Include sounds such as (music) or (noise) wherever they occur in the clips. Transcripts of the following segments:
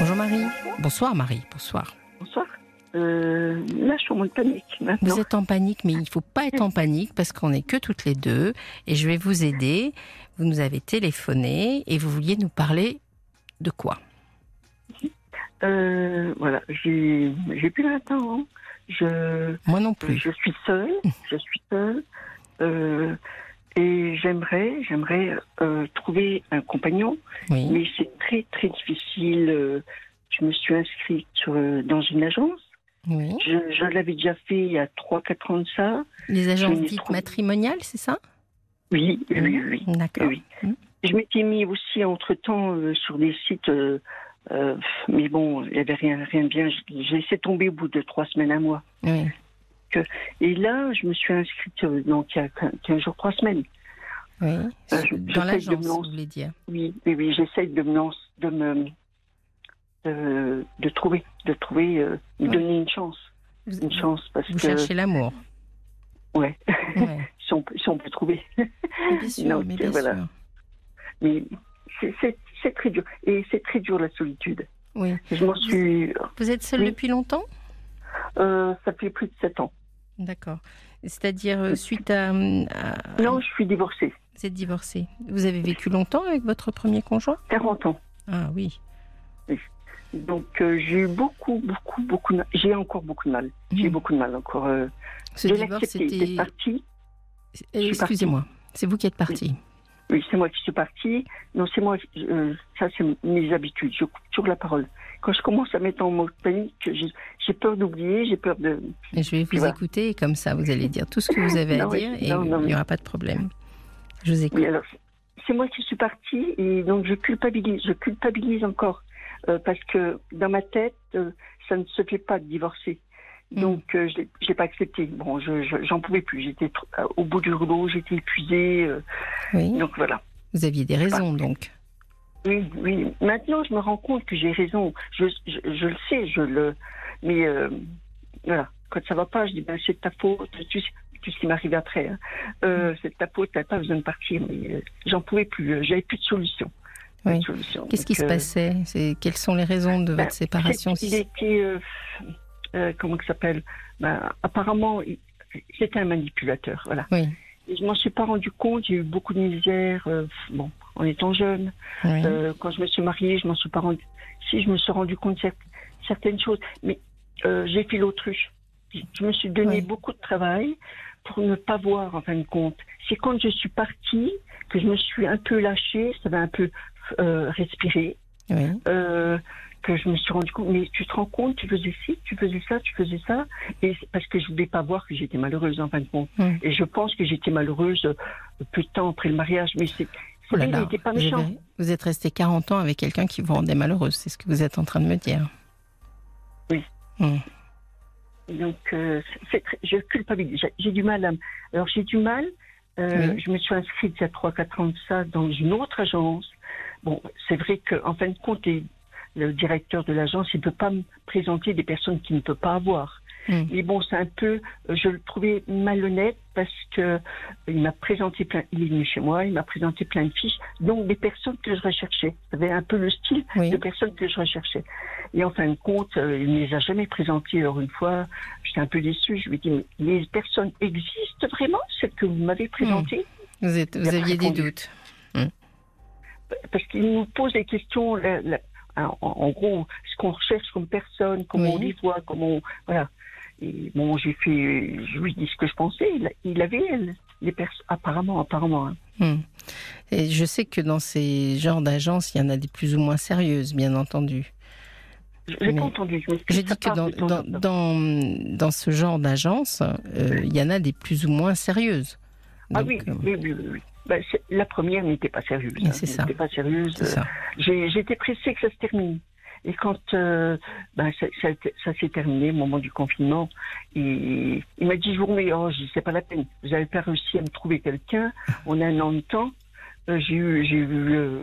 Bonjour Marie. Bonsoir Marie. Bonsoir. Bonsoir. Euh, là, je suis en panique maintenant. Vous êtes en panique, mais il ne faut pas être en panique parce qu'on n'est que toutes les deux et je vais vous aider. Vous nous avez téléphoné et vous vouliez nous parler de quoi? Euh, voilà, j'ai j'ai plus 20 ans. Je, Moi non plus. je suis seule. Je suis seule. Euh, et j'aimerais, j'aimerais euh, trouver un compagnon, Oui. mais c'est très très difficile. Euh, Je me suis inscrite sur, euh, dans une agence. Oui. Je, je l'avais déjà fait il y a 3-4 ans de ça. Les agences dites trouvé- matrimoniales, c'est ça? Oui, oui, oui. oui. D'accord. Oui. Mm. Je m'étais mis aussi entre-temps euh, sur des sites, euh, euh, mais bon, il n'y avait rien, rien de bien. J'ai laissé tomber au bout de trois semaines, un mois. Oui. Et là, je me suis inscrite euh, donc, il y a 15 jours, trois semaines. oui. Euh, je- Dans j'essaie de l'agence, me vous lancer. voulez dire Oui, oui, oui j'essaie de me, lance- de me de, de trouver, de trouver, euh, Ouais. donner une chance, Vous, une chance parce vous que cherchez l'amour. ouais, Ouais. (laughs) si on, peut- si on peut trouver. Bien sûr, Donc, mais bien voilà. sûr. Mais c'est- très dur et c'est très dur la solitude. Oui. Je m'en suis, Vous êtes seule Oui. depuis longtemps? Euh, ça fait plus de sept ans. D'accord. C'est-à-dire euh, suite à, à- Non, je suis divorcée. Vous êtes divorcée. Vous avez vécu longtemps avec votre premier conjoint? 40 ans. Ah oui. Donc euh, j'ai eu beaucoup, beaucoup, beaucoup de. J'ai encore beaucoup de mal. J'ai Mm. beaucoup de mal encore. Euh, Ce divorce, c'était. Excusez-moi. C'est vous qui êtes partie. Oui, c'est moi qui suis partie. Non, c'est moi. euh, ça, c'est mes habitudes. Je coupe toujours la parole. Quand je commence à mettre en panique, j'ai peur d'oublier, j'ai peur de. Et je vais vous Voilà. écouter et comme ça, vous allez dire tout ce que vous avez à oui. dire et Non, non, il n'y mais- aura pas de problème. Je vous écoute. Oui, alors, c'est moi qui suis partie et donc je culpabilise. Je culpabilise encore euh, parce que dans ma tête, euh, ça ne se fait pas de divorcer. Mm. Donc, euh, je je l'ai pas accepté. Bon, je je- j'en pouvais plus. J'étais euh, au bout du rouleau, j'étais épuisée. euh, Oui. donc voilà. Vous aviez des raisons donc. Oui, oui. Maintenant, je me rends compte que j'ai raison. Je, le sais, je le. Mais euh, voilà, quand ça va pas, je dis ben c'est de ta faute. Tu sais, tout ce qui m'arrive après, hein. euh, c'est de ta faute. T'as pas besoin de partir. Mais j'en pouvais plus. J'avais plus de solution. Oui. Qu'est-ce qui se passait? Quelles sont les raisons de ben, votre séparation? c'est- Il était euh, comment que ça s'appelle ben, Apparemment, c'était un manipulateur. Voilà. Oui. Et je m'en suis pas rendu compte. J'ai eu beaucoup de misère. euh, bon, en étant jeune. oui. Euh, quand je me suis mariée, je m'en suis pas rendu. Si je me suis rendu compte de cer- certaines choses, mais j'ai fait l'autruche. Je je me suis donné Oui. beaucoup de travail pour ne pas voir en fin de compte. C'est quand je suis partie que je me suis un peu lâchée, ça va un peu euh, respirer, oui. euh, que je me suis rendu compte. Mais tu te rends compte, tu faisais ci, tu faisais ça, tu faisais ça, et parce que je voulais pas voir que j'étais malheureuse en fin de compte. Et je pense que j'étais malheureuse peu de temps après le mariage, mais c'est Oh là il là. n'était pas Vous méchant. avez- Vous êtes resté 40 ans avec quelqu'un qui vous rendait malheureuse. C'est ce que vous êtes en train de me dire. Oui. Mm. Donc, euh, très- je culpabilise. J'ai- du mal à. Alors, j'ai du mal. euh, Oui. Je me suis inscrite il y a 3-4 ans de ça dans une autre agence. Bon, c'est vrai qu'en fin de compte, les- le directeur de l'agence, il ne peut pas me présenter des personnes qu'il ne peut pas avoir. Mm. Mais bon, c'est un peu. euh, Je le trouvais malhonnête parce que euh, il m'a présenté plein. Il est venu chez moi, il m'a présenté plein de fiches, donc des personnes que je recherchais. Ça avait un peu le style Oui. de personnes que je recherchais. Et en fin de compte, euh, il ne les a jamais présentées. Alors une fois, j'étais un peu déçue. Je lui ai dit, mais les personnes existent vraiment, celles que vous m'avez présentées? Vous, êtes, vous aviez des doutes. Parce qu'il nous pose des questions, la- la- en, en gros, ce qu'on recherche comme personne, comment Oui. on les voit, comment on- Voilà. Et bon, j'ai fait, je lui ai dit ce que je pensais. Il, il avait elle, les personnes, apparemment, apparemment. hein. Hmm. Et je sais que dans ces genres d'agences, il y en a des plus ou moins sérieuses, bien entendu. Je- J'ai pas entendu. ça dis que dans, dans, ce genre d'agence, euh, il y en a des plus ou moins sérieuses. Ah Donc, euh, oui, oui, oui. oui. Ben, la première n'était pas sérieuse. Hein. c'est ça. N'était pas sérieuse. J'ai- J'étais pressée que ça se termine. Et quand euh, ben, ça, ça, ça s'est terminé au moment du confinement, il m'a dit, remets, oh, je c'est pas la peine. Vous n'avez pas réussi à me trouver quelqu'un. On a un an de temps. Euh, j'ai eu, j'ai eu, euh,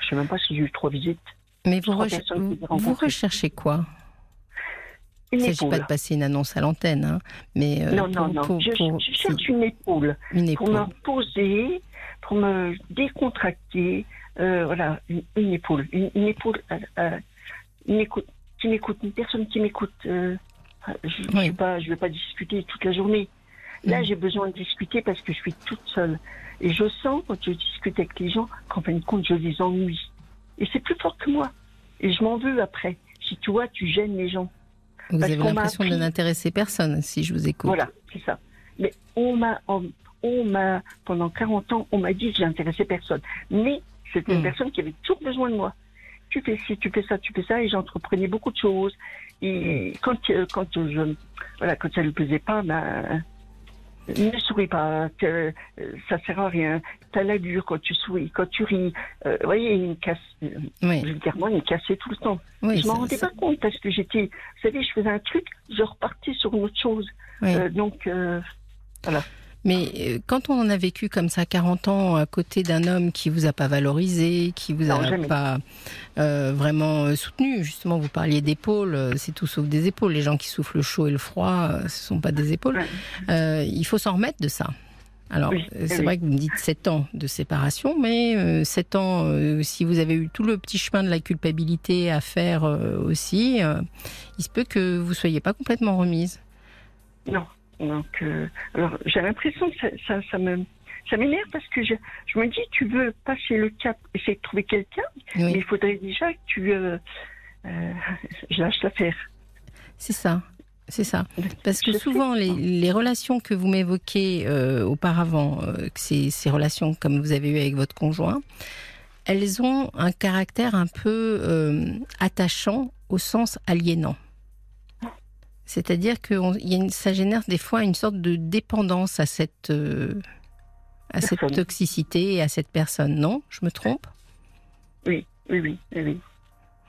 je sais même pas si j'ai eu trois visites. Mais vous, recherchez quoi? Il ne s'agit pas de passer une annonce à l'antenne, hein, mais euh, non, non, pour- non. pour- je, pour- je cherche une épaule. une pour épaule. me poser, pour me décontracter, euh, voilà, une, une épaule, une, une épaule, euh, euh, il m'écoute, qui m'écoute, une personne qui m'écoute. euh, je ne Oui. pas, je vais pas discuter toute la journée. Là, Mhm. j'ai besoin de discuter parce que je suis toute seule. Et je sens, quand je discute avec les gens, qu'en fin de compte, je les ennuie. Et c'est plus fort que moi. Et je m'en veux après. Si tu vois, tu gênes les gens. Vous Parce avez l'impression de appris- n'intéresser personne, si je vous écoute. Voilà, c'est ça. Mais on m'a, on, on m'a, pendant 40 ans, on m'a dit que j'intéressais personne. Mais c'était une Mm. personne qui avait toujours besoin de moi. Tu fais ci, tu fais ça, tu fais ça, et j'entreprenais beaucoup de choses. Et quand, euh, quand je, voilà, quand ça ne lui plaisait pas, ben, ne souris pas, que, euh, ça sert à rien. T'as l'allure quand tu souris, quand tu ris. Euh, vous voyez, il me casse, euh, Oui, vulgairement, il me cassait tout le temps. oui, je m'en rendais ça- pas compte parce que j'étais, vous savez, je faisais un truc, je repartais sur une autre chose. oui. Donc, euh, Mais euh, quand on en a vécu comme ça 40 ans à côté d'un homme qui vous a pas valorisé, qui vous Non, a jamais. pas euh, vraiment euh, soutenu, justement, vous parliez d'épaules, c'est tout sauf des épaules. Les gens qui soufflent le chaud et le froid, ce sont pas des épaules. Ouais. Euh, il faut s'en remettre de ça. Alors, Oui, euh, c'est oui. vrai que vous me dites 7 ans de séparation, mais euh, 7 ans, euh, si vous avez eu tout le petit chemin de la culpabilité à faire euh, aussi, il se peut que vous soyez pas complètement remise. non. Donc, euh, alors, j'ai l'impression que ça, ça, ça me, ça m'énerve parce que je, je me dis, tu veux passer le cap, essayer de trouver quelqu'un, mais il faudrait déjà que tu, euh, euh, (laughs) je lâche l'affaire. c'est ça. C'est ça. Parce que souvent, les, les relations que vous m'évoquez euh, auparavant, euh, ces, ces relations comme vous avez eues avec votre conjoint, elles ont un caractère un peu attachant au sens aliénant. C'est-à-dire que on- y a une- ça génère des fois une sorte de dépendance à cette, euh, à cette toxicité et à cette personne. Non? Je me trompe? Oui, oui, oui, oui.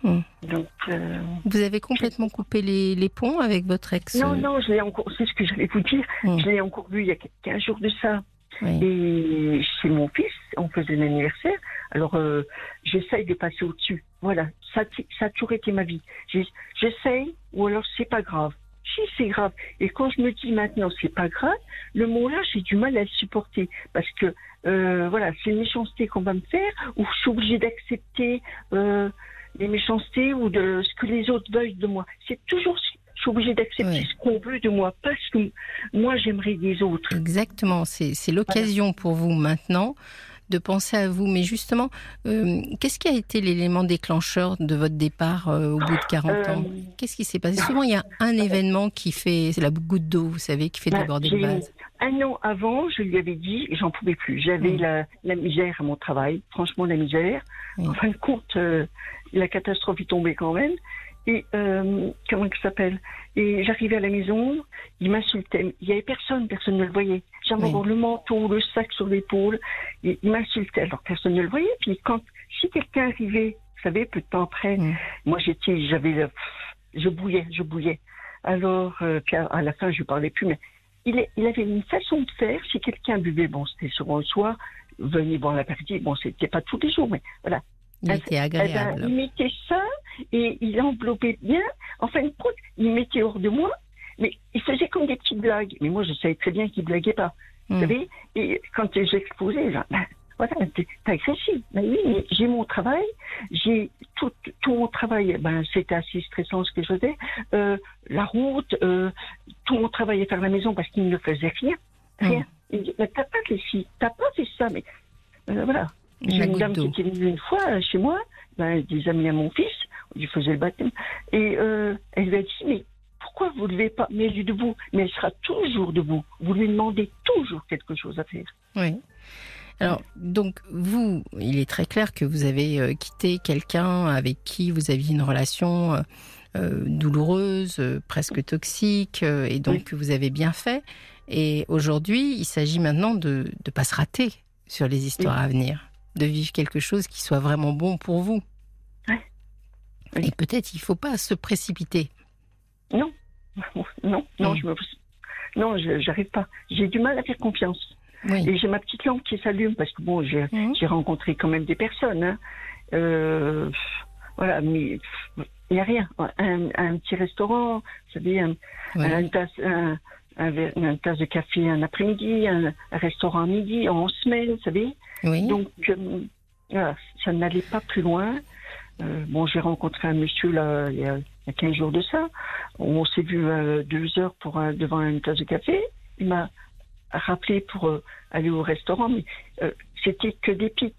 Hmm. Donc, euh, Vous avez complètement coupé les, les ponts avec votre ex? Non, non, je l'ai encore, c'est ce que j'allais vous dire, Hmm. je l'ai encore vu il y a 15 jours de ça. Oui. Et chez mon fils, on faisait l'anniversaire. Alors, euh, j'essaye de passer au-dessus. Voilà, ça, ça a toujours été ma vie. J'essaye, ou alors c'est pas grave. Si c'est grave. Et quand je me dis maintenant c'est pas grave, le mot-là, j'ai du mal à le supporter. Parce que, euh, voilà, c'est une méchanceté qu'on va me faire, ou je suis obligée d'accepter euh, les méchancetés ou de ce que les autres veulent de moi. C'est toujours, je suis obligée d'accepter ce qu'on veut de moi, parce que moi, j'aimerais des autres. Exactement, c'est c'est l'occasion pour vous maintenant de penser à vous. Mais justement, euh, qu'est-ce qui a été l'élément déclencheur de votre départ euh, au bout de 40 ans? Euh, Qu'est-ce qui s'est passé? Souvent, il y a un (laughs) événement qui fait, c'est la goutte d'eau, vous savez, qui fait Bah, déborder le vase. Un an avant, je lui avais dit, j'en pouvais plus. J'avais Mm. la, la misère à mon travail, franchement la misère. Mm. En fin de compte, euh, la catastrophe est tombée quand même. Et euh, comment ça s'appelle? Et j'arrivais à la maison, il m'insultait. Il y avait personne, personne ne le voyait. J'avais Oui. le manteau, le sac sur l'épaule. Il m'insultait, alors personne ne le voyait. Puis quand, si quelqu'un arrivait, vous savez, peu de temps après, moi j'étais, j'avais, je bouillais, je bouillais. Alors, euh, puis à, à la fin, je ne parlais plus, mais il, est- il avait une façon de faire. Si quelqu'un buvait, bon, c'était souvent le soir, venez boire l'après-midi. Bon, c'était pas tous les jours, mais voilà. Il Ah, était agréable. il mettait ça et il enveloppait bien. En fin de compte, il mettait hors de moi, mais il faisait comme des petites blagues. Mais moi, je savais très bien qu'il blaguait pas. Vous Mm. savez Et quand j'exposais, genre, ben, voilà, t'es agressif. Ben oui, mais j'ai mon travail, j'ai tout, tout mon travail, ben, c'était assez stressant ce que je faisais. Euh, la route, euh, tout mon travail à faire la maison parce qu'il ne faisait rien. Rien. Il me dit, mais t'as pas fait ci, t'as pas fait ça, mais euh, voilà. J'ai une dame qui était venue une fois chez moi, ben, des amis à mon fils, on lui faisait le baptême, et elle lui a dit, mais pourquoi vous ne levez pas Mais elle est debout, mais elle sera toujours debout. Vous lui demandez toujours quelque chose à faire. Oui. Alors, donc, vous, il est très clair que vous avez euh, quitté quelqu'un avec qui vous aviez une relation euh, euh, douloureuse, euh, presque toxique, et donc Oui. que vous avez bien fait. Et aujourd'hui, il s'agit maintenant de ne pas se rater sur les histoires à venir, de vivre quelque chose qui soit vraiment bon pour vous. Oui. Et peut-être il ne faut pas se précipiter. Non, non, non, Mm. je me... Non, j'arrive pas. J'ai du mal à faire confiance. Oui. Et j'ai ma petite lampe qui s'allume parce que bon, j'ai j'ai rencontré quand même des personnes. hein. Euh, voilà, mais il n'y a rien. Un, un petit restaurant, vous savez, un, Ouais. une, tasse, un, une tasse de café un après-midi, un, un restaurant à midi, en semaine, vous savez. Oui. Donc, euh, voilà, ça n'allait pas plus loin. euh, bon, j'ai rencontré un monsieur là il y, a, il y a 15 jours de ça. On s'est vu euh, deux heures pour devant une tasse de café. Il m'a rappelé pour euh, aller au restaurant, mais euh, c'était que des pics.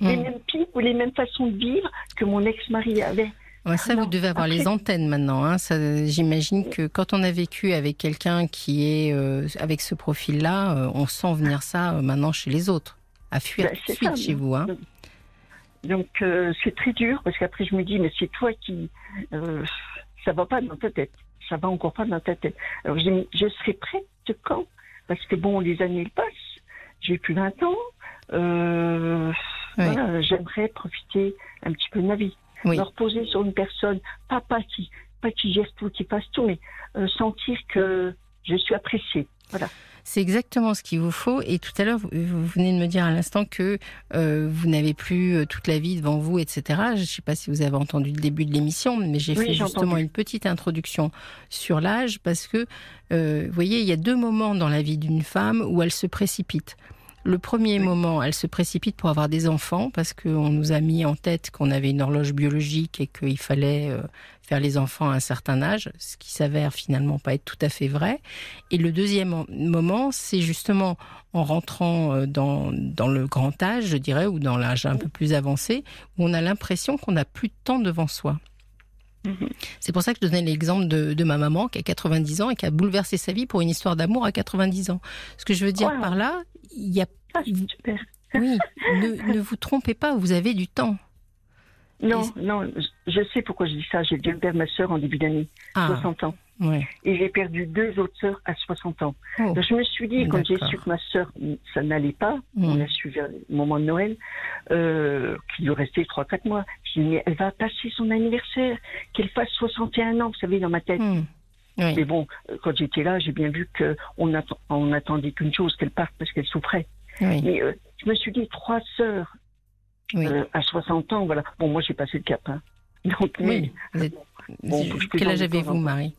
Les Mm. mêmes pics ou les mêmes façons de vivre que mon ex-mari avait. Ouais, ça, vous devez avoir après- les antennes maintenant. Hein. J'imagine que quand on a vécu avec quelqu'un qui est avec ce profil-là, on sent venir ça maintenant chez les autres. À fuir Ben, tout de suite ça, chez vous. Hein. Donc euh, c'est très dur parce qu'après je me dis mais c'est toi qui euh, ça va pas dans ta tête, ça va encore pas dans ta tête. Alors je dis je serai prête quand? Parce que bon les années passent, j'ai plus 20 ans, euh, Oui. voilà, j'aimerais profiter un petit peu de ma vie, Oui. me reposer sur une personne, pas pas qui pas qui gère tout, qui fasse tout, mais euh, sentir que je suis appréciée. Voilà. C'est exactement ce qu'il vous faut. Et tout à l'heure, vous, venez de me dire à l'instant que euh, vous n'avez plus euh, toute la vie devant vous, etc. Je ne sais pas si vous avez entendu le début de l'émission, mais j'ai Oui, fait justement entendu. une petite introduction sur l'âge parce que, euh, vous voyez, il y a deux moments dans la vie d'une femme où elle se précipite. Le premier Oui. moment, elle se précipite pour avoir des enfants parce qu'on nous a mis en tête qu'on avait une horloge biologique et qu'il fallait euh, faire les enfants à un certain âge, ce qui s'avère finalement pas être tout à fait vrai. Et le deuxième en- moment, c'est justement en rentrant euh, dans, dans le grand âge, je dirais, ou dans l'âge un peu plus avancé, où on a l'impression qu'on n'a plus de temps devant soi. C'est pour ça que je donnais l'exemple de, de ma maman qui a 90 ans et qui a bouleversé sa vie pour une histoire d'amour à 90 ans. Ce que je veux dire Wow. par là, il y a Ah, super. (laughs) oui, ne, ne vous trompez pas, vous avez du temps. Non, non, je- sais pourquoi je dis ça. J'ai dû perdre ma sœur en début d'année, Ah, 60 ans. Ouais. Et j'ai perdu deux autres sœurs à 60 ans. Oh. Donc je me suis dit, quand j'ai su que ma sœur, ça n'allait pas, Mm. on a su vers le moment de Noël, euh, qu'il lui restait 3-4 mois. J'ai dit, mais elle va passer son anniversaire, qu'elle fasse 61 ans, vous savez, dans ma tête. Oui. Mais bon, euh, quand j'étais là, j'ai bien vu qu'on atten- on attendait qu'une chose, qu'elle parte parce qu'elle souffrait. Oui. Mais euh, je me suis dit, trois sœurs Oui. euh, à 60 ans, voilà. Bon, moi j'ai passé le cap. Hein. Donc, mais Oui. Vous êtes- Bon, je Quel âge avez-vous. Marie?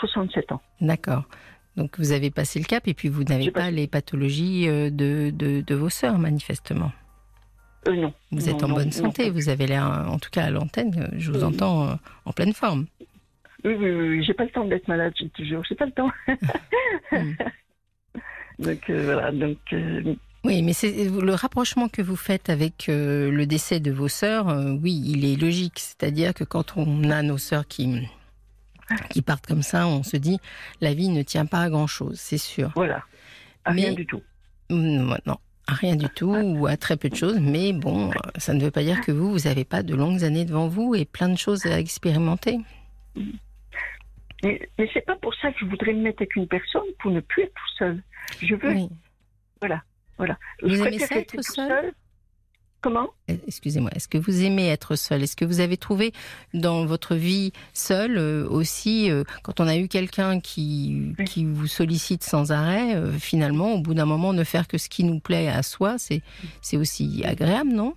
67 ans. D'accord. Donc vous avez passé le cap et puis vous n'avez pas les pathologies euh, de, de, de vos sœurs, manifestement. Euh, non. Vous Non, êtes en non, bonne non. santé, vous avez l'air, en tout cas à l'antenne, euh, je vous Oui. entends euh, en pleine forme. Oui, oui, oui, j'ai pas le temps d'être malade, j'ai toujours, j'ai pas le temps. Hmm. (laughs) (laughs) donc euh, voilà, donc euh, Oui, mais c'est le rapprochement que vous faites avec le décès de vos sœurs, oui, il est logique. C'est-à-dire que quand on a nos sœurs qui, qui partent comme ça, on se dit la vie ne tient pas à grand-chose, c'est sûr. voilà, à rien Mais- du tout. Mm, Non, à rien du tout ou à très peu de choses, mais bon, euh, ça ne veut pas dire que vous, vous n'avez pas de longues années devant vous et plein de choses à expérimenter. Mais, mais c'est pas pour ça que je voudrais me mettre avec une personne pour ne plus être tout seul. Je veux, Oui. voilà. Vous je aimez ça, être tout seul Comment? Euh, Excusez-moi, est-ce que vous aimez être seul? Est-ce que vous avez trouvé dans votre vie seule euh, aussi, euh, quand on a eu quelqu'un qui, Oui. qui vous sollicite sans arrêt, euh, finalement, au bout d'un moment, ne faire que ce qui nous plaît à soi, c'est aussi agréable, non?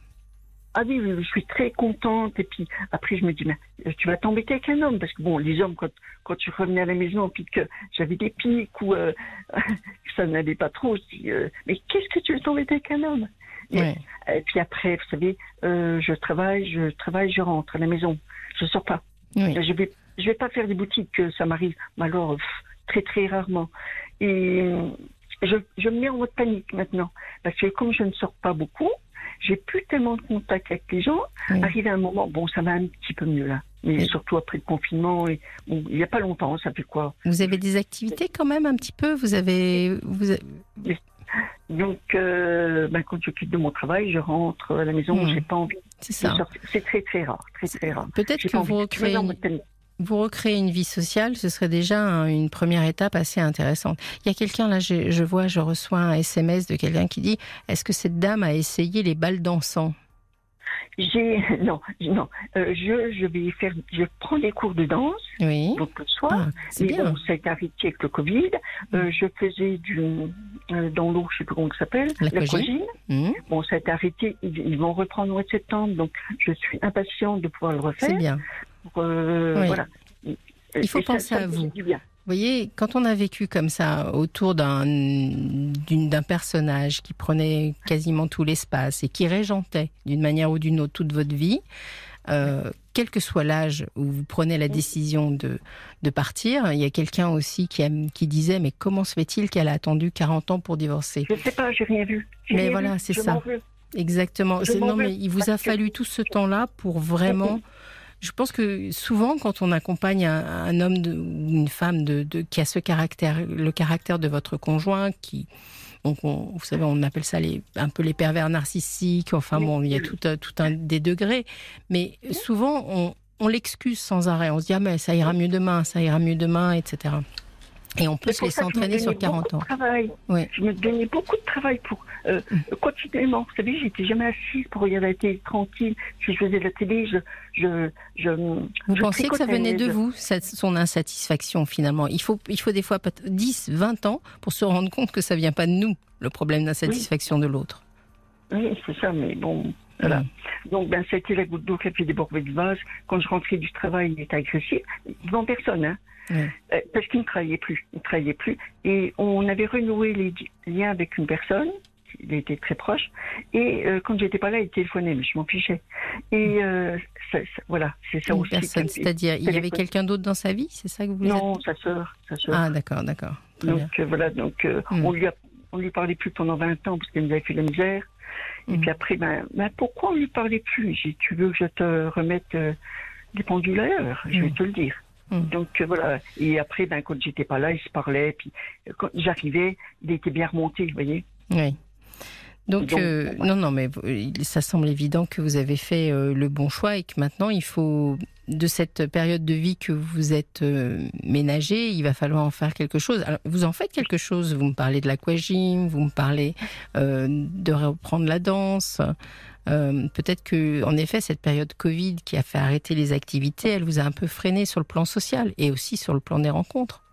Ah oui, je suis très contente. Et puis après, je me dis, mais euh, tu vas t'embêter avec un homme. Parce que bon, les hommes, quand, quand tu revenais à la maison, puis que j'avais des pics ou euh, que (laughs) ça n'allait pas trop, je dis, euh, mais qu'est-ce que tu veux t'embêter avec un homme? Ouais. Et puis après, vous savez, euh, je travaille, je travaille, je rentre à la maison. Je sors pas. Oui. Je vais, je vais pas faire des boutiques, que ça m'arrive. Mais alors, pff, très très rarement. Et je, je me mets en mode panique maintenant. Parce que comme je ne sors pas beaucoup, j'ai plus tellement de contact avec les gens. Oui. Arrivé à un moment, bon, ça va un petit peu mieux là. Mais Oui. surtout après le confinement, et, bon, il n'y a pas longtemps, ça fait quoi? Vous avez des activités quand même un petit peu? Vous avez, vous Donc, euh, ben, quand je quitte de mon travail, je rentre à la maison, Hmm. j'ai pas envie c'est ça. C'est très très rare, très très rare. Peut-être que vous recréez, une. Vous recréez une vie sociale, ce serait déjà un- une première étape assez intéressante. Il y a quelqu'un là, je, je vois, je reçois un SMS de quelqu'un qui dit Est-ce que cette dame a essayé les balles d'encens J'ai (laughs) non, non. Euh, je, je vais faire, je prends des cours de danse, Oui. donc le soir. Ah, c'est bien. bon, été arrêté avec le Covid. Euh, je faisais du euh, dans l'eau, je sais plus comment ça s'appelle, La la cogine. Hum, Bon, ça a été arrêté. Ils, ils vont reprendre au mois de septembre, donc je suis impatiente de pouvoir le c'est refaire. bien. Euh, Oui. Voilà. Il faut Et penser ça à vous. Vous voyez, quand on a vécu comme ça autour d'un personnage qui prenait quasiment tout l'espace et qui régentait d'une manière ou d'une autre toute votre vie, euh, quel que soit l'âge où vous prenez la décision de, de partir. Il y a quelqu'un aussi qui, qui disait, mais comment se fait-il qu'elle a attendu 40 ans pour divorcer? Je ne sais pas, j'ai rien vu. Mais voilà, c'est ça. Exactement. Non, mais il vous a fallu tout ce temps-là pour vraiment. Je pense que souvent, quand on accompagne un, homme ou une femme qui a ce caractère, le caractère de votre conjoint, qui, donc vous savez, on appelle ça les, un peu les pervers narcissiques. Enfin bon, il y a tout, un des degrés. Mais souvent, on, on l'excuse sans arrêt. On se dit ah mais ça ira mieux demain, ça ira mieux demain, etc. Et on peut se laisser entraîner sur 40 ans. Je me donnais beaucoup de travail pour euh, mm. continuellement. Vous savez, j'étais jamais assise pour regarder la télé tranquille. Si je faisais de la télé, je. je, je vous pensiez que ça venait de vous, cette, son insatisfaction finalement? Il faut, il faut des fois 10, 20 ans pour se rendre compte que ça vient pas de nous, le problème d'insatisfaction de l'autre. Oui, c'est ça, mais bon. Voilà. Mm. Donc, ben, c'était la goutte d'eau qui a fait déborder le vase. Quand je rentrais du travail, il était agressif. Devant personne, hein. Euh, parce qu'il ne travaillait plus. Il ne travaillait plus. Et on avait renoué les liens avec une personne. Il était très proche. Et euh, quand j'étais pas là, il téléphonait, mais je m'en fichais. Et euh, voilà, c'est ça une aussi. Personne, c'est-à-dire, il y avait quelqu'un d'autre dans sa vie, c'est ça que vous voulez Non, sa sœur, Ah, d'accord, d'accord. Donc voilà, donc hmm. on lui a, on lui parlait plus pendant 20 ans parce qu'elle nous avait fait la misère. Et hmm. puis après, ben, ben, pourquoi on lui parlait plus? J'ai tu veux que je te remette des pendules à l'heure? Je vais te le dire. Hmm. Donc euh, voilà. Et après, ben, quand j'étais pas là, il se parlait. Puis quand j'arrivais, il était bien remonté, vous voyez. Oui. Donc, euh, non, non, mais ça semble évident que vous avez fait le bon choix et que maintenant, il faut, de cette période de vie que vous êtes ménagé, il va falloir en faire quelque chose. Alors, vous en faites quelque chose. Vous me parlez de l'aquagym, vous me parlez de reprendre la danse. Euh, peut-être que, en effet, cette période Covid qui a fait arrêter les activités, elle vous a un peu freiné sur le plan social et aussi sur le plan des rencontres.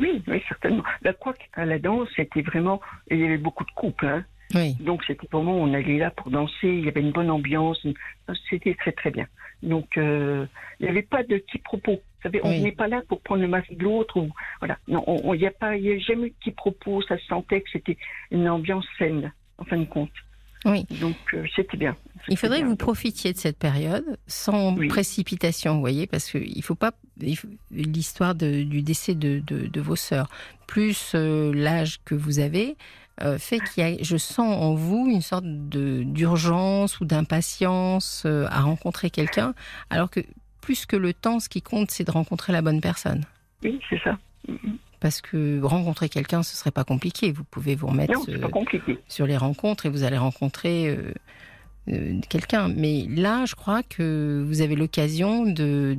Oui, oui, certainement. La à la danse, c'était vraiment, il y avait beaucoup de couples. Hein. Oui. Donc c'était moment on allait là pour danser, il y avait une bonne ambiance, c'était très très bien. Donc euh, il n'y avait pas de quiproquo. Vous savez, on n'est pas là pour prendre le masque de l'autre ou voilà. Non, il n'y a pas, il a jamais eu de quiproquo. Ça se sentait que c'était une ambiance saine en fin de compte. Oui. Donc euh, c'était bien. Il faudrait que vous profitiez de cette période sans précipitation, vous voyez, parce qu'il ne faut pas l'histoire du décès de, de, vos sœurs, plus euh, l'âge que vous avez, euh, fait qu'il y a, je sens en vous une sorte d'urgence ou d'impatience à rencontrer quelqu'un, alors que plus que le temps, ce qui compte, c'est de rencontrer la bonne personne. Oui, c'est ça parce que rencontrer quelqu'un, ce serait pas compliqué. Vous pouvez vous remettre euh, sur les rencontres et vous allez rencontrer euh, euh, quelqu'un. Mais là, je crois que vous avez l'occasion de...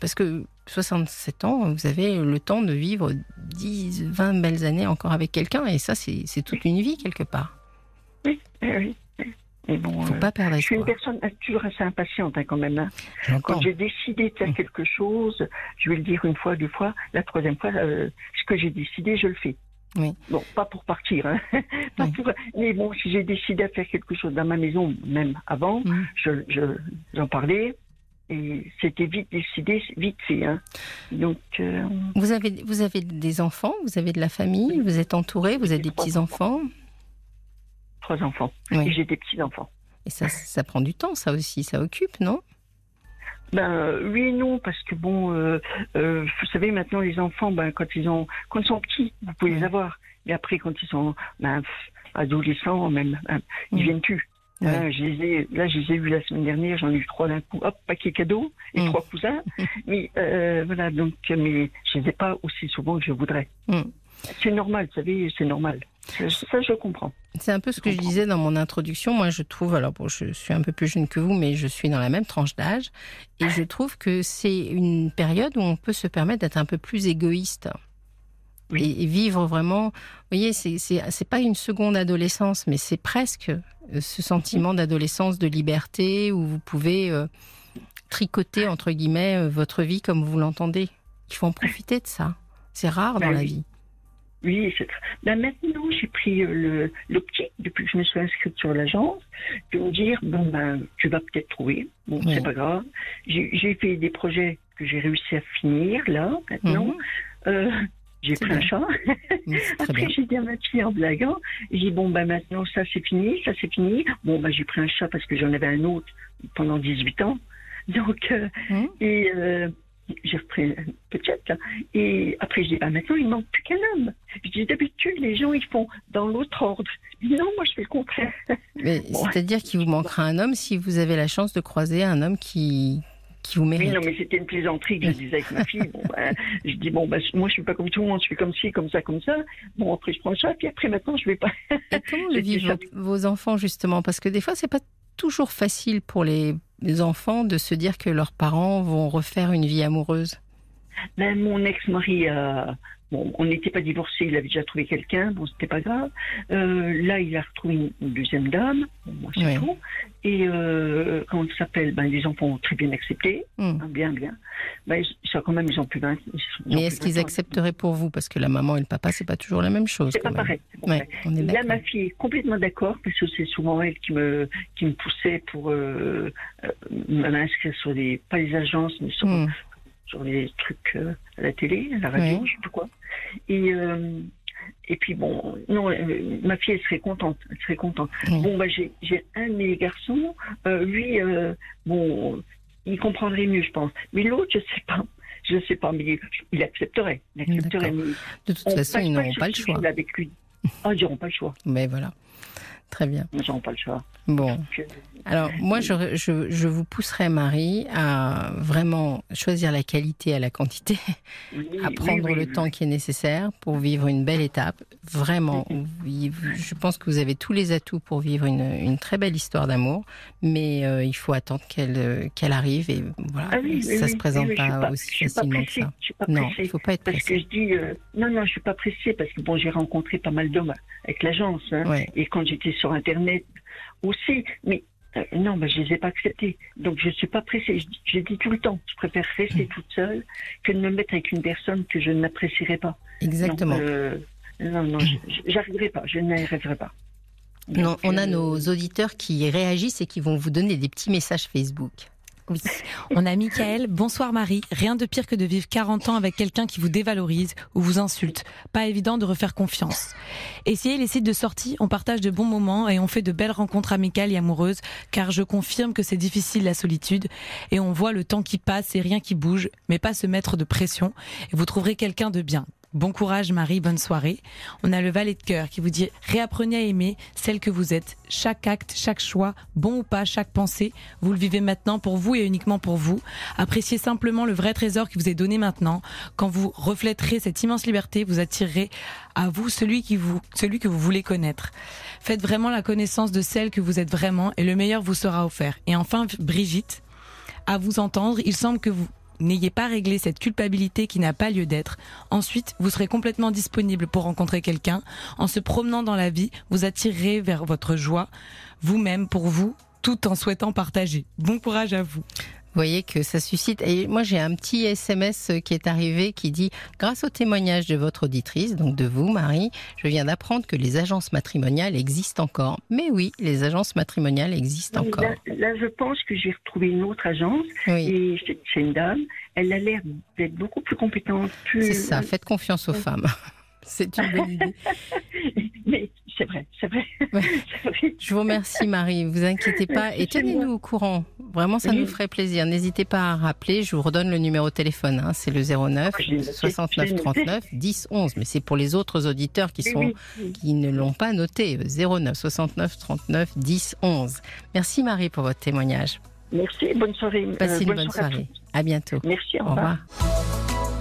Parce que 67 ans, vous avez le temps de vivre 10, 20 belles années encore avec quelqu'un. Et ça, c'est toute une vie quelque part. Oui, oui. Mais bon, faut pas perdre Je suis une personne toujours assez impatiente hein, quand même. Hein. Quand j'ai décidé de faire mm. quelque chose, je vais le dire une fois, deux fois, la troisième fois, euh, ce que j'ai décidé, je le fais. Oui. Bon, pas pour partir, hein. (laughs) pas pour... mais bon, si j'ai décidé de faire quelque chose dans ma maison, même avant, mm. je, j'en parlais. Et c'était vite décidé, vite fait. Hein. Donc, euh, vous avez vous avez des enfants, vous avez de la famille, vous êtes entouré, vous avez des petits enfants trois enfants. Et j'ai des petits-enfants. Et ça, ça prend du temps, ça aussi, ça occupe, non? Ben oui et non parce que bon, euh, euh, vous savez maintenant les enfants, ben quand ils ont, quand ils sont petits, vous pouvez les avoir. Mais après quand ils sont ben, adolescents même, ben, ils viennent plus. Là, je les ai eu la semaine dernière, j'en ai eu trois d'un coup, hop, paquet cadeau et mm. trois cousins. (laughs) mais euh, voilà, donc, mais je les ai pas aussi souvent que je voudrais. Mm. C'est normal, vous savez, c'est normal. Ça, je comprends. C'est un peu ce que je disais dans mon introduction. Moi, je trouve, alors bon, je suis un peu plus jeune que vous, mais je suis dans la même tranche d'âge. Et je trouve que c'est une période où on peut se permettre d'être un peu plus égoïste. Et, vivre vraiment. Vous voyez, c'est pas une seconde adolescence, mais c'est presque euh, ce sentiment d'adolescence, de liberté, où vous pouvez euh, tricoter, entre guillemets, euh, votre vie comme vous l'entendez. Il faut en profiter de ça. C'est rare dans ben la vie. Oui, c'est ben maintenant, j'ai pris le petit depuis que je me suis inscrite sur l'agence, de me dire, bon, ben, tu vas peut-être trouver. Bon, c'est pas grave. J'ai fait des projets que j'ai réussi à finir, là, maintenant. Mhm. Euh, J'ai pris un chat. Après, j'ai dit à ma fille en blaguant, j'ai dit, bon, bah, maintenant, ça, c'est fini, ça, c'est fini. Bon, bah, j'ai pris un chat parce que j'en avais un autre pendant 18 ans. (laughs) Donc, euh, Mhm. et euh, j'ai repris peut-être. Et après, j'ai dit, bah, maintenant, il manque plus qu'un homme. Je dis, d'habitude, les gens, ils font dans l'autre ordre. Je dis, non, moi, je fais le contraire. Mais (laughs) Bon. C'est-à-dire qu'il vous manquera un homme si vous avez la chance de croiser un homme qui, qui vous Oui, mérite. non, mais c'était une plaisanterie que je disais avec ma fille. Bon, bah, je dis, bon, bah, moi, je suis pas comme tout le monde, je suis comme ci, comme ça, comme ça. Bon, après, je prends chat, puis après, maintenant, je vais pas. Et comment le (laughs) vivent vos, enfants justement? Parce que des fois, c'est pas toujours facile pour les enfants de se dire que leurs parents vont refaire une vie amoureuse. Ben, mon ex-mari a. Bon, on n'était pas divorcés, il avait déjà trouvé quelqu'un, bon, c'était pas grave. Euh, là, il a retrouvé une, deuxième dame, bon, moi, c'est Oui. tout. Et euh, comment ça s'appelle? Ben, les enfants ont très bien accepté, Hmm. hein, bien, bien. Ben, sont quand même, ils ont plus 20 ils ont Mais est-ce 20 qu'ils accepteraient pour vous? Parce que la maman et le papa, c'est pas toujours la même chose. C'est pas même. pareil. Ouais, on est Là, ma fille est complètement d'accord parce que c'est souvent elle qui me qui me poussait pour euh, euh, m'inscrire sur les pas les agences mais sur, Hmm. Sur les trucs euh, à la télé, à la radio, Oui. je sais pas quoi. Et euh, et puis bon, non, euh, ma fille elle serait contente, elle serait contente. Bon bah j'ai j'ai un de mes garçons, lui bon il comprendrait mieux je pense, mais l'autre je sais pas. Je sais pas, mais il accepterait. Il accepterait. Mais De toute on façon, passe ils n'auront pas le choix. Avec lui. Ah, ils n'auront pas le choix. Mais voilà. Très bien. Ils n'auront pas le choix. Bon. Que- Alors, moi, je, je, je vous pousserai, Marie, à vraiment choisir la qualité à la quantité, oui, à prendre oui, le temps qui est nécessaire pour vivre une belle étape. Vraiment, je pense que vous avez tous les atouts pour vivre une, une très belle histoire d'amour, mais euh, il faut attendre qu'elle euh, qu'elle arrive et voilà, Ah ça se présente pas, aussi facilement que ça. Non, il pressée. faut pas être Parce que je dis, euh, non, non, je suis pas pressée parce que bon, j'ai rencontré pas mal d'hommes avec l'agence. hein. Et quand j'étais sur Internet aussi. Mais euh, non, bah, je les ai pas acceptés. Donc je suis pas pressée. Je, dis- je dis tout le temps, je préfère rester toute seule que de me mettre avec une personne que je n'apprécierais pas. Exactement. Donc, euh, non, non, j'arriverai pas. Je n'y arriverai pas. Non, on a euh, nos auditeurs qui réagissent et qui vont vous donner des petits messages Facebook. On a Michael. Bonsoir Marie. Rien de pire que de vivre 40 ans avec quelqu'un qui vous dévalorise ou vous insulte. Pas évident de refaire confiance. Essayez les sites de sortie. On partage de bons moments et on fait de belles rencontres amicales et amoureuses. Car je confirme que c'est difficile la solitude et on voit le temps qui passe et rien qui bouge. Mais pas se mettre de pression et vous trouverez quelqu'un de bien. Bon courage Marie, bonne soirée. On a le valet de cœur qui vous dit réapprenez à aimer celle que vous êtes. Chaque acte, chaque choix, bon ou pas, chaque pensée, vous le vivez maintenant pour vous et uniquement pour vous. Appréciez simplement le vrai trésor qui vous est donné maintenant. Quand vous reflèterez cette immense liberté, vous attirerez à vous celui qui vous, celui que vous voulez connaître. Faites vraiment la connaissance de celle que vous êtes vraiment et le meilleur vous sera offert. Et enfin, Brigitte, à vous entendre, il semble que vous n'ayez pas réglé cette culpabilité qui n'a pas lieu d'être. Ensuite, vous serez complètement disponible pour rencontrer quelqu'un. En se promenant dans la vie, vous attirerez vers votre joie, vous-même, pour vous, tout en souhaitant partager. Bon courage à vous. Vous voyez que ça suscite. Et moi, j'ai un petit SMS qui est arrivé qui dit Grâce au témoignage de votre auditrice, donc de vous, Marie, je viens d'apprendre que les agences matrimoniales existent encore. Mais oui, les agences matrimoniales existent oui, encore. Là, là, je pense que j'ai retrouvé une autre agence Oui, et c'est c'est une dame. Elle a l'air d'être beaucoup plus compétente. Plus... c'est ça. Faites confiance aux femmes. (laughs) C'est une bonne idée. (laughs) Mais c'est vrai, c'est vrai. (laughs) Ouais. C'est vrai. Je vous remercie, Marie. Vous inquiétez pas et tenez-nous au courant. Vraiment, ça Oui. nous ferait plaisir. N'hésitez pas à rappeler. Je vous redonne le numéro de téléphone. hein. C'est le 09 Ah, je l'ai noté, je 69 l'ai noté. 39 10 11. Mais c'est pour les autres auditeurs qui sont oui, oui. qui ne l'ont pas noté. 09 69 39 10 11. Merci Marie pour votre témoignage. Merci, bonne soirée. euh, Passez une bonne bonne soirée à soirée. À bientôt. Merci, au Au revoir. revoir.